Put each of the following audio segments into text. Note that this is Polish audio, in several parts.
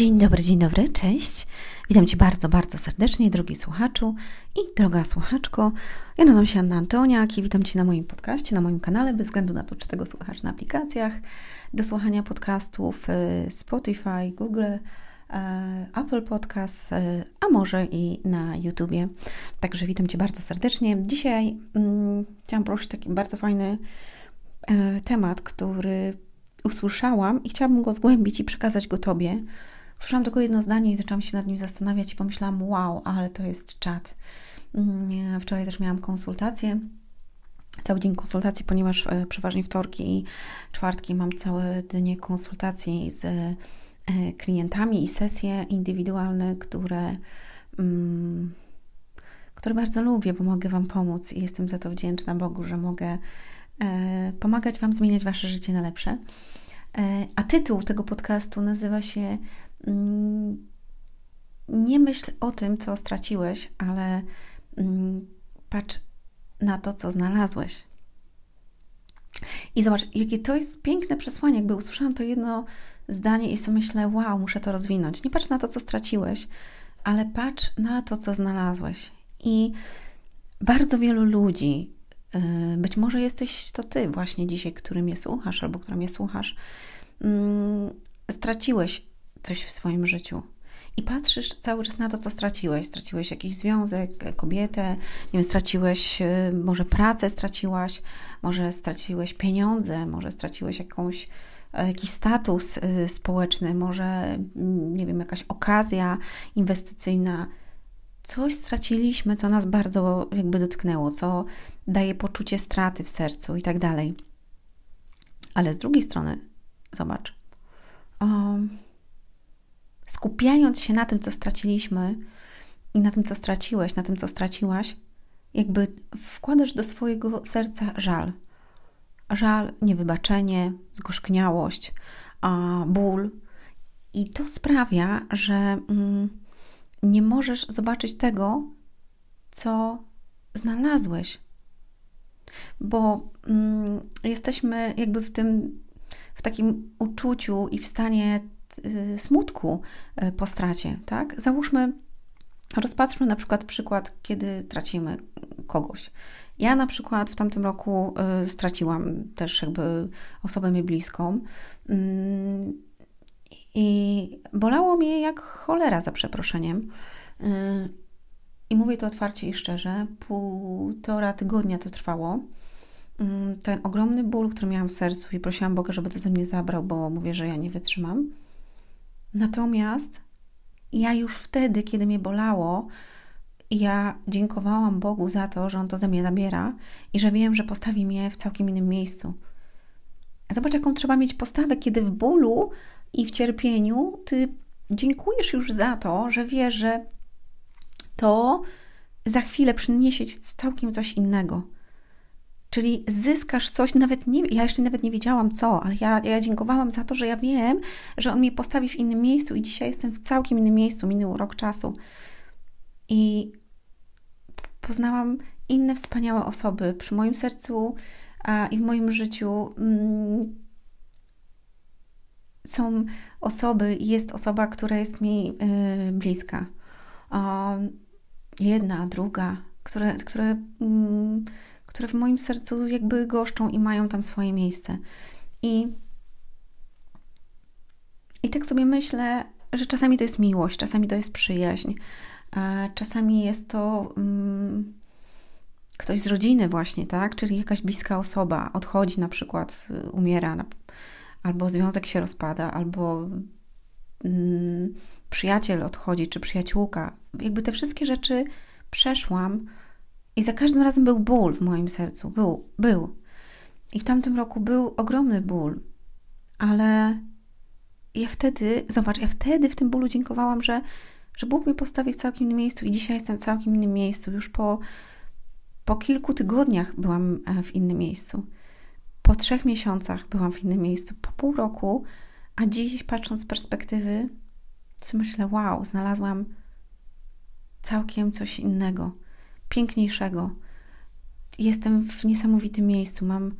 Dzień dobry, dzień dobry, cześć. Witam Cię bardzo, bardzo serdecznie, drogi słuchaczu i droga słuchaczko. Ja nazywam się Anna Antoniak i witam Cię na moim podcaście, na moim kanale, bez względu na to, czy tego słuchasz na aplikacjach do słuchania podcastów y, Spotify, Google, y, Apple Podcast, y, a może i na YouTubie. Także witam Cię bardzo serdecznie. Dzisiaj um, chciałam poruszyć taki bardzo fajny temat, który usłyszałam i chciałabym go zgłębić i przekazać go Tobie Słyszałam tylko jedno zdanie i zaczęłam się nad nim zastanawiać i pomyślałam, wow, ale to jest czat. Mm, wczoraj też miałam konsultację, cały dzień konsultacji, ponieważ e, przeważnie wtorki i czwartki mam całe dnie konsultacji z e, klientami i sesje indywidualne, które, mm, które bardzo lubię, bo mogę Wam pomóc i jestem za to wdzięczna Bogu, że mogę e, pomagać Wam zmieniać Wasze życie na lepsze. A tytuł tego podcastu nazywa się nie myśl o tym, co straciłeś, ale mm, patrz na to, co znalazłeś. I zobacz, jakie to jest piękne przesłanie. Jakby usłyszałam to jedno zdanie i sobie myślę, wow, muszę to rozwinąć. Nie patrz na to, co straciłeś, ale patrz na to, co znalazłeś. I bardzo wielu ludzi, y, być może jesteś to ty właśnie dzisiaj, który mnie słuchasz albo która mnie słuchasz, mm, straciłeś coś w swoim życiu. I patrzysz cały czas na to, co straciłeś. Straciłeś jakiś związek, kobietę, nie wiem, straciłeś, y, może pracę straciłaś, może straciłeś pieniądze, może straciłeś jakąś, e, jakiś status y, społeczny, może, mm, nie wiem, jakaś okazja inwestycyjna. Coś straciliśmy, co nas bardzo jakby dotknęło, co daje poczucie straty w sercu i tak dalej. Ale z drugiej strony, zobacz, um, skupiając się na tym, co straciliśmy i na tym, co straciłeś, na tym, co straciłaś, jakby wkładasz do swojego serca żal. Żal, niewybaczenie, zgorzkniałość, a ból. I to sprawia, że mm, nie możesz zobaczyć tego, co znalazłeś. Bo mm, jesteśmy jakby w tym, w takim uczuciu i w stanie smutku y, po stracie, tak? Załóżmy, rozpatrzmy na przykład przykład, kiedy tracimy kogoś. Ja na przykład w tamtym roku y, straciłam też jakby osobę mi bliską mm, i bolało mnie jak cholera za przeproszeniem. I mówię to otwarcie i szczerze, półtora tygodnia to trwało. Mm, ten ogromny ból, który miałam w sercu i prosiłam Boga, żeby to ze mnie zabrał, bo mówię, że ja nie wytrzymam. Natomiast ja już wtedy, kiedy mnie bolało, ja dziękowałam Bogu za to, że On to ze mnie zabiera i że wiem, że postawi mnie w całkiem innym miejscu. Zobacz, jaką trzeba mieć postawę, kiedy w bólu i w cierpieniu ty dziękujesz już za to, że wiesz, że to za chwilę przyniesie ci całkiem coś innego. Czyli zyskasz coś, nawet nie, ja jeszcze nawet nie wiedziałam co, ale ja, ja dziękowałam za to, że ja wiem, że on mnie postawi w innym miejscu i dzisiaj jestem w całkiem innym miejscu, minął rok czasu. I poznałam inne wspaniałe osoby przy moim sercu a, i w moim życiu. Mm, są osoby, jest osoba, która jest mi y, bliska. jedna, druga, które, które mm, które w moim sercu jakby goszczą i mają tam swoje miejsce. I, i tak sobie myślę, że czasami to jest miłość, czasami to jest przyjaźń, czasami jest to um, ktoś z rodziny, właśnie, tak? Czyli jakaś bliska osoba odchodzi, na przykład umiera, albo związek się rozpada, albo um, przyjaciel odchodzi, czy przyjaciółka. Jakby te wszystkie rzeczy przeszłam i za każdym razem był ból w moim sercu. Był, był. I w tamtym roku był ogromny ból. Ale ja wtedy, zobacz, ja wtedy w tym bólu dziękowałam, że, że Bóg mnie postawił w całkiem innym miejscu i dzisiaj jestem w całkiem innym miejscu. Już po, po kilku tygodniach byłam e, w innym miejscu. Po trzech miesiącach byłam w innym miejscu. Po pół roku, a dziś patrząc z perspektywy, co myślę, wow, znalazłam całkiem coś innego piękniejszego. Jestem w niesamowitym miejscu. Mam,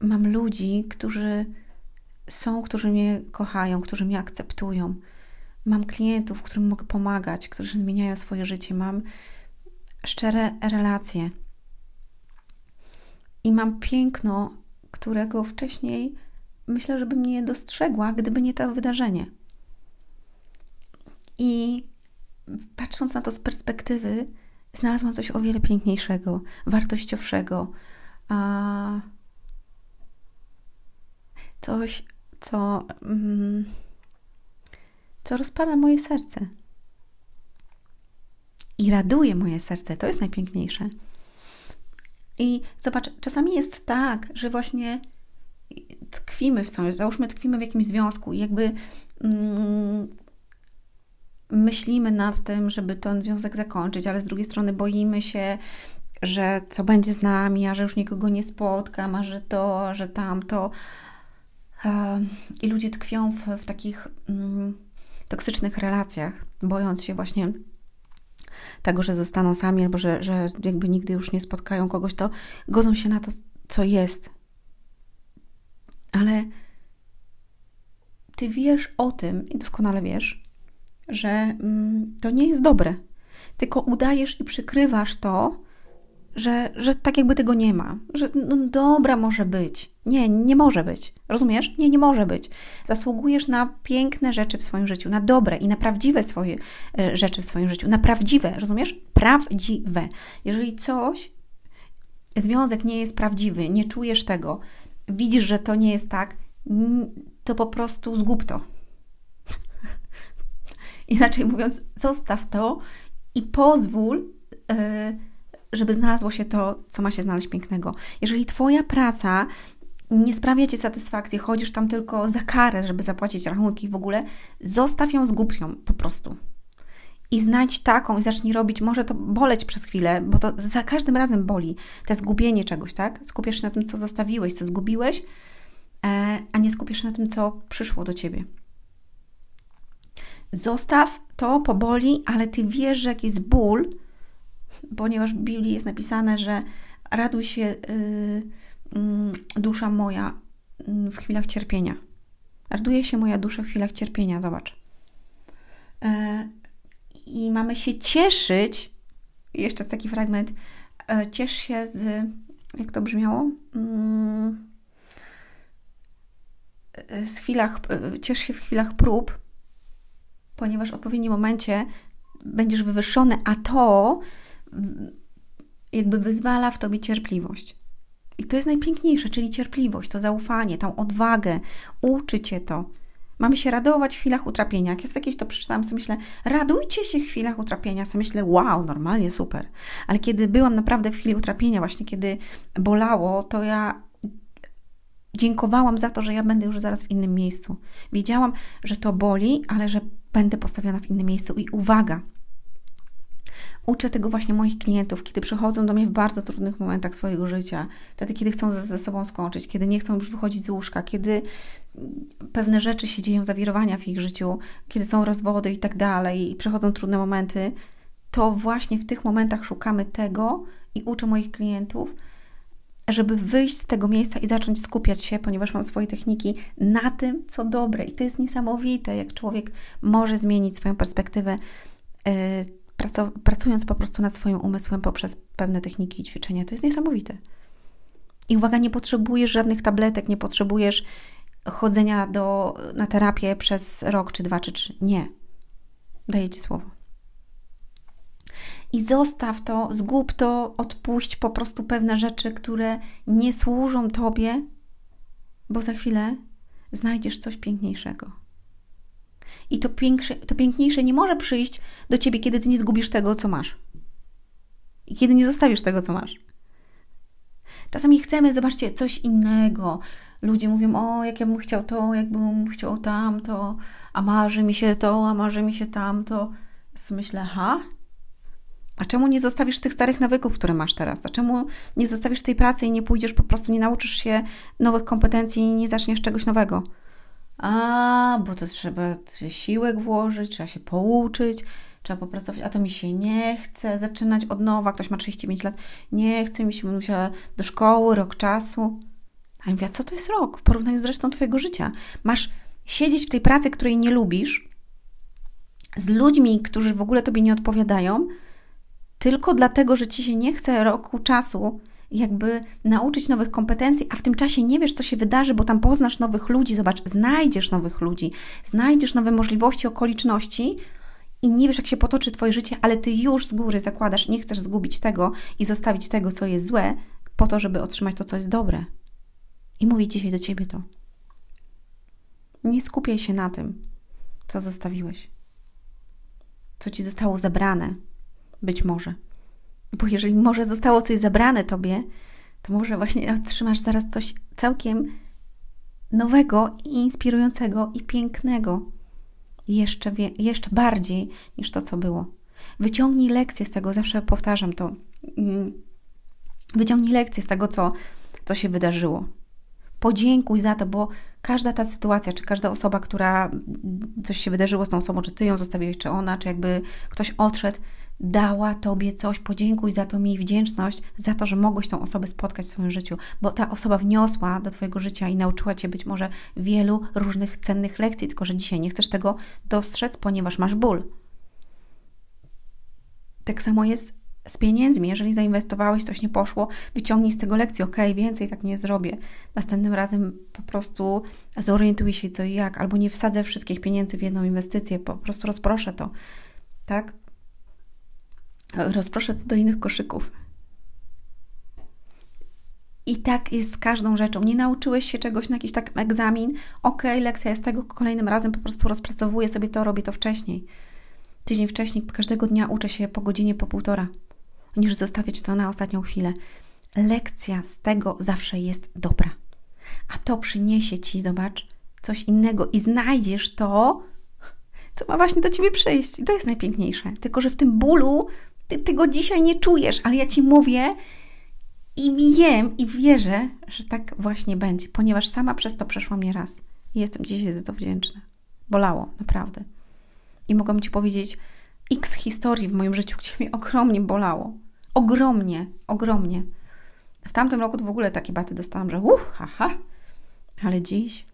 mam ludzi, którzy są, którzy mnie kochają, którzy mnie akceptują. Mam klientów, którym mogę pomagać, którzy zmieniają swoje życie. Mam szczere relacje. I mam piękno, którego wcześniej myślę, że bym nie dostrzegła, gdyby nie to wydarzenie. I patrząc na to z perspektywy, znalazłam coś o wiele piękniejszego, wartościowszego, a coś, co, mm, co rozpala moje serce. I raduje moje serce. To jest najpiękniejsze. I zobacz, czasami jest tak, że właśnie tkwimy w coś, załóżmy tkwimy w jakimś związku i jakby mm, myślimy nad tym, żeby ten związek zakończyć, ale z drugiej strony boimy się, że co będzie z nami, a że już nikogo nie spotkam, a że to, że tamto. I ludzie tkwią w, w takich mm, toksycznych relacjach, bojąc się właśnie tego, że zostaną sami, albo że, że jakby nigdy już nie spotkają kogoś, to godzą się na to, co jest. Ale ty wiesz o tym i doskonale wiesz, że mm, to nie jest dobre. Tylko udajesz i przykrywasz to, że, że tak jakby tego nie ma. Że no dobra, może być. Nie, nie może być. Rozumiesz? Nie, nie może być. Zasługujesz na piękne rzeczy w swoim życiu, na dobre i na prawdziwe swoje e, rzeczy w swoim życiu. Na prawdziwe, rozumiesz? Prawdziwe. Jeżeli coś, związek nie jest prawdziwy, nie czujesz tego, widzisz, że to nie jest tak, to po prostu zgub to. Inaczej mówiąc, zostaw to i pozwól, e, żeby znalazło się to, co ma się znaleźć pięknego. Jeżeli Twoja praca nie sprawia Ci satysfakcji, chodzisz tam tylko za karę, żeby zapłacić rachunki w ogóle, zostaw ją, zgub ją po prostu. I znajdź taką i zacznij robić, może to boleć przez chwilę, bo to za każdym razem boli, to zgubienie czegoś, tak? Skupiasz się na tym, co zostawiłeś, co zgubiłeś, e, a nie skupiasz się na tym, co przyszło do Ciebie. Zostaw to, poboli, ale Ty wiesz, że jakiś ból, ponieważ w Biblii jest napisane, że raduj się yy, yy, dusza moja yy, w chwilach cierpienia. Raduje się moja dusza w chwilach cierpienia, zobacz. E, I mamy się cieszyć, jeszcze jest taki fragment, e, ciesz się z, jak to brzmiało? Mm, z chwilach, ciesz się w chwilach prób, ponieważ w odpowiednim momencie będziesz wywyższony, a to jakby wyzwala w tobie cierpliwość. I to jest najpiękniejsze, czyli cierpliwość, to zaufanie, tą odwagę, uczy cię to. Mamy się radować w chwilach utrapienia. Jak jest jakieś, to przeczytałam sobie, myślę, radujcie się w chwilach utrapienia. Sobie myślę, wow, normalnie, super. Ale kiedy byłam naprawdę w chwili utrapienia, właśnie kiedy bolało, to ja dziękowałam za to, że ja będę już zaraz w innym miejscu. Wiedziałam, że to boli, ale że będę postawiona w innym miejscu. I uwaga, Uczę tego właśnie moich klientów, kiedy przychodzą do mnie w bardzo trudnych momentach swojego życia, wtedy, kiedy chcą ze, ze sobą skończyć, kiedy nie chcą już wychodzić z łóżka, kiedy pewne rzeczy się dzieją, zawirowania w ich życiu, kiedy są rozwody i tak dalej, i przychodzą trudne momenty, to właśnie w tych momentach szukamy tego i uczę moich klientów, żeby wyjść z tego miejsca i zacząć skupiać się, ponieważ mam swoje techniki, na tym, co dobre. I to jest niesamowite, jak człowiek może zmienić swoją perspektywę. Yy, pracując po prostu nad swoim umysłem poprzez pewne techniki i ćwiczenia. To jest niesamowite. I uwaga, nie potrzebujesz żadnych tabletek, nie potrzebujesz chodzenia do, na terapię przez rok, czy dwa, czy trzy. Nie. Daję Ci słowo. I zostaw to, zgub to, odpuść po prostu pewne rzeczy, które nie służą Tobie, bo za chwilę znajdziesz coś piękniejszego. I to, piększe, to piękniejsze nie może przyjść do ciebie, kiedy ty nie zgubisz tego, co masz. I kiedy nie zostawisz tego, co masz. Czasami chcemy, zobaczcie, coś innego. Ludzie mówią, o, jak ja bym chciał to, jakbym chciał tamto, a marzy mi się to, a marzy mi się tamto. Myślę, ha? A czemu nie zostawisz tych starych nawyków, które masz teraz? A czemu nie zostawisz tej pracy i nie pójdziesz po prostu, nie nauczysz się nowych kompetencji i nie zaczniesz czegoś nowego? A, bo to trzeba siłek włożyć, trzeba się pouczyć, trzeba popracować, a to mi się nie chce zaczynać od nowa. Ktoś ma 35 lat, nie chce mi się, będę musiała do szkoły, rok czasu. A ja mówię, co to jest rok w porównaniu z resztą Twojego życia? Masz siedzieć w tej pracy, której nie lubisz, z ludźmi, którzy w ogóle Tobie nie odpowiadają, tylko dlatego, że Ci się nie chce roku czasu jakby nauczyć nowych kompetencji, a w tym czasie nie wiesz, co się wydarzy, bo tam poznasz nowych ludzi, zobacz, znajdziesz nowych ludzi, znajdziesz nowe możliwości, okoliczności i nie wiesz, jak się potoczy Twoje życie, ale Ty już z góry zakładasz, nie chcesz zgubić tego i zostawić tego, co jest złe, po to, żeby otrzymać to, co jest dobre. I mówię dzisiaj do Ciebie to. Nie skupiaj się na tym, co zostawiłeś, co Ci zostało zabrane, być może. Bo jeżeli może zostało coś zabrane tobie, to może właśnie otrzymasz zaraz coś całkiem nowego i inspirującego i pięknego. Jeszcze, wie, jeszcze bardziej niż to, co było. Wyciągnij lekcję z tego, zawsze powtarzam to. Mm. Wyciągnij lekcję z tego, co, co się wydarzyło. Podziękuj za to, bo każda ta sytuacja, czy każda osoba, która coś się wydarzyło z tą osobą, czy ty ją zostawiłeś, czy ona, czy jakby ktoś odszedł, dała Tobie coś, podziękuj za to, miej wdzięczność za to, że mogłeś tą osobę spotkać w swoim życiu, bo ta osoba wniosła do Twojego życia i nauczyła Cię być może wielu różnych cennych lekcji, tylko że dzisiaj nie chcesz tego dostrzec, ponieważ masz ból. Tak samo jest z pieniędzmi. Jeżeli zainwestowałeś, coś nie poszło, wyciągnij z tego lekcję. Ok, więcej tak nie zrobię. Następnym razem po prostu zorientuj się co i jak, albo nie wsadzę wszystkich pieniędzy w jedną inwestycję, po prostu rozproszę to. Tak? Rozproszę to do innych koszyków. I tak jest z każdą rzeczą. Nie nauczyłeś się czegoś na jakiś tak egzamin, ok, lekcja jest tego, kolejnym razem po prostu rozpracowuję sobie to, robię to wcześniej. Tydzień wcześniej, każdego dnia uczę się po godzinie, po półtora, niż zostawiać to na ostatnią chwilę. Lekcja z tego zawsze jest dobra. A to przyniesie Ci, zobacz, coś innego i znajdziesz to, co ma właśnie do Ciebie przyjść. I to jest najpiękniejsze. Tylko, że w tym bólu ty tego dzisiaj nie czujesz, ale ja ci mówię i wiem i wierzę, że tak właśnie będzie, ponieważ sama przez to przeszłam nie raz. I jestem dzisiaj za to wdzięczna. Bolało, naprawdę. I mogę ci powiedzieć x historii w moim życiu, gdzie mnie ogromnie bolało. Ogromnie, ogromnie. W tamtym roku to w ogóle takie baty dostałam, że uff, haha. Ale dziś,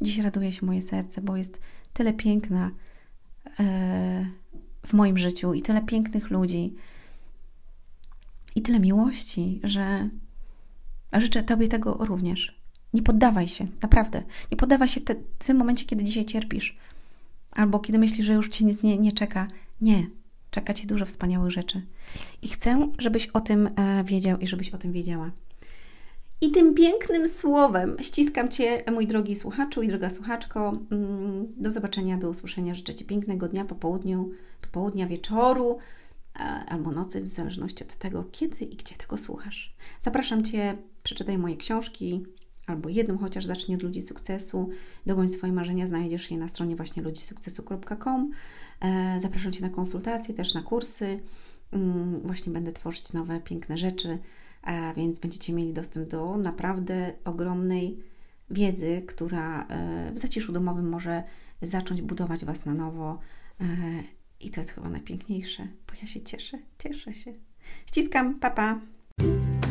dziś raduje się moje serce, bo jest tyle piękna. Ee, w moim życiu i tyle pięknych ludzi i tyle miłości, że życzę Tobie tego również. Nie poddawaj się, naprawdę. Nie poddawaj się w, te, w tym momencie, kiedy dzisiaj cierpisz, albo kiedy myślisz, że już Cię nic nie, nie czeka. Nie, czeka Cię dużo wspaniałych rzeczy. I chcę, żebyś o tym e, wiedział i żebyś o tym wiedziała. I tym pięknym słowem ściskam Cię, mój drogi słuchaczu i droga słuchaczko. Mm, do zobaczenia, do usłyszenia. Życzę Ci pięknego dnia, popołudniu, popołudnia, wieczoru e, albo nocy, w zależności od tego, kiedy i gdzie tego słuchasz. Zapraszam Cię, przeczytaj moje książki, albo jedną chociaż zacznij od Ludzi Sukcesu. Dogoń swoje marzenia, znajdziesz je na stronie właśnie ludzisukcesu.com. E, zapraszam Cię na konsultacje, też na kursy. Mm, właśnie będę tworzyć nowe, piękne rzeczy więc będziecie mieli dostęp do naprawdę ogromnej wiedzy, która e, w zaciszu domowym może zacząć budować Was na nowo. E, I to jest chyba najpiękniejsze, bo ja się cieszę, cieszę się. Ściskam, papa. Pa.